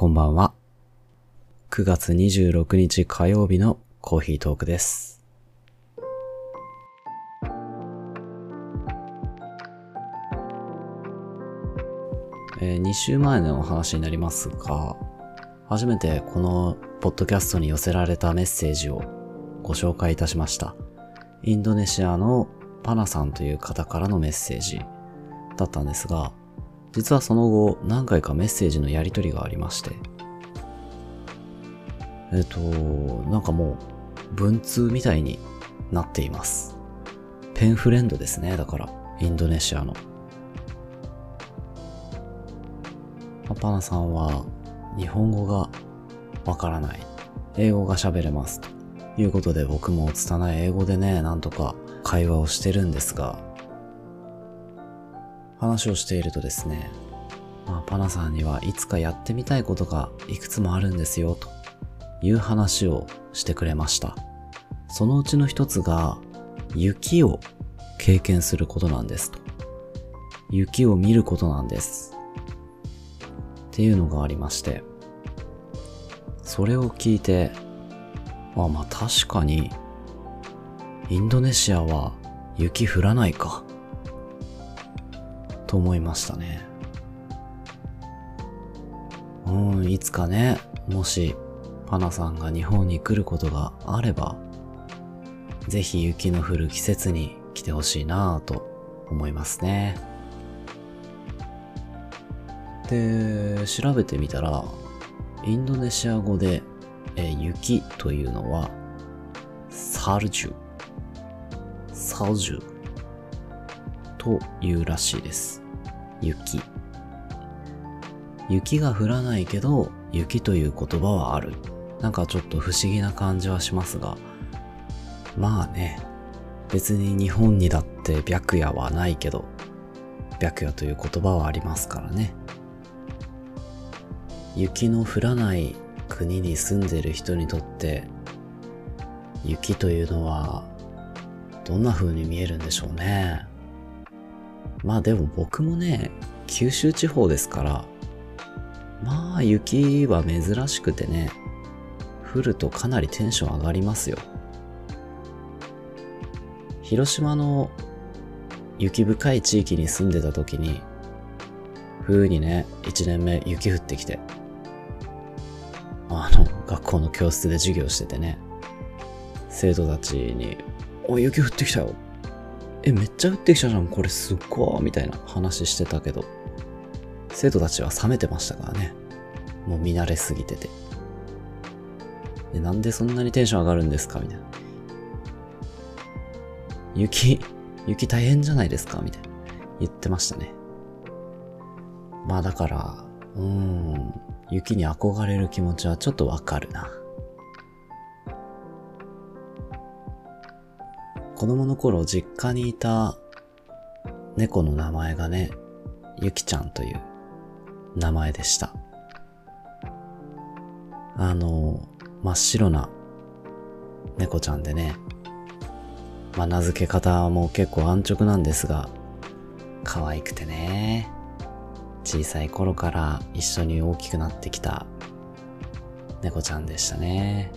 こんばんは。9月26日火曜日のコーヒートークです。え2週前のお話になりますが、初めてこのポッドキャストに寄せられたメッセージをご紹介いたしました。インドネシアのパナさんという方からのメッセージだったんですが、実はその後何回かメッセージのやり取りがありまして、えっと、なんかもう文通みたいになっています。ペンフレンドですね、だから、インドネシアの。パパナさんは日本語がわからない。英語が喋れます。ということで僕も拙い英語でね、なんとか会話をしてるんですが、話をしているとですね、まあ、パナさんにはいつかやってみたいことがいくつもあるんですよ、という話をしてくれました。そのうちの一つが、雪を経験することなんですと。雪を見ることなんです。っていうのがありまして、それを聞いて、あ、まあ確かに、インドネシアは雪降らないか。と思いましたね。うん、いつかね、もし、パナさんが日本に来ることがあれば、ぜひ雪の降る季節に来てほしいなぁと思いますね。で、調べてみたら、インドネシア語で、え雪というのは、サルジュ、サルジュというらしいです。雪。雪が降らないけど、雪という言葉はある。なんかちょっと不思議な感じはしますが、まあね、別に日本にだって白夜はないけど、白夜という言葉はありますからね。雪の降らない国に住んでる人にとって、雪というのは、どんな風に見えるんでしょうね。まあでも僕もね、九州地方ですから、まあ雪は珍しくてね、降るとかなりテンション上がりますよ。広島の雪深い地域に住んでた時に、冬にね、一年目雪降ってきて、あの、学校の教室で授業しててね、生徒たちに、おい、雪降ってきたよ。え、めっちゃ降ってきたじゃん、これすっごい、みたいな話してたけど、生徒たちは冷めてましたからね。もう見慣れすぎてて。で、なんでそんなにテンション上がるんですか？みたいな。雪、雪大変じゃないですか？みたいな。言ってましたね。まあだから、うーん、雪に憧れる気持ちはちょっとわかるな。子供の頃実家にいた猫の名前がね、ゆきちゃんという名前でした。あの、真っ白な猫ちゃんでね、まあ名付け方も結構安直なんですが、可愛くてね、小さい頃から一緒に大きくなってきた猫ちゃんでしたね。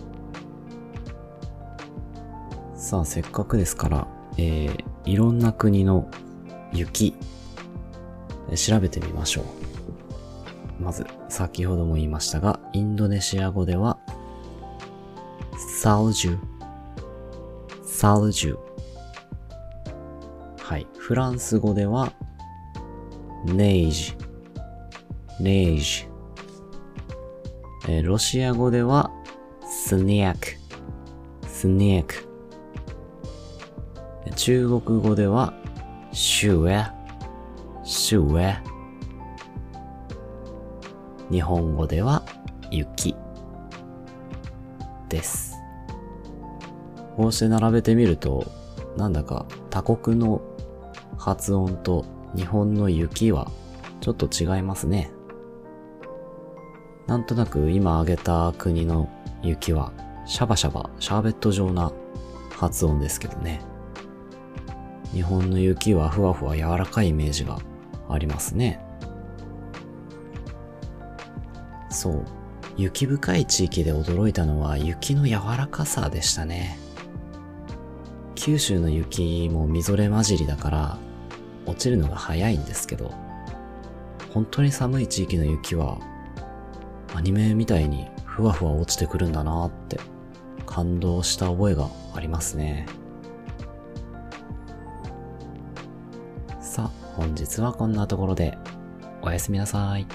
さあ、せっかくですから、えー、いろんな国の雪、調べてみましょう。まず、先ほども言いましたが、インドネシア語では、サルジュ、サルジュ。はい。フランス語では、ネイジ、ネイジ。えーロシア語では、スニャク、スニャク。中国語では、シュエ、シュエ。日本語では、雪。です。こうして並べてみると、なんだか他国の発音と日本の雪はちょっと違いますね。なんとなく今挙げた国の雪はシャバシャバ、シャーベット状な発音ですけどね。日本の雪はふわふわ柔らかいイメージがありますね。そう。雪深い地域で驚いたのは雪の柔らかさでしたね。九州の雪もみぞれ混じりだから落ちるのが早いんですけど、本当に寒い地域の雪はアニメみたいにふわふわ落ちてくるんだなって感動した覚えがありますね。本日はこんなところでおやすみなさい。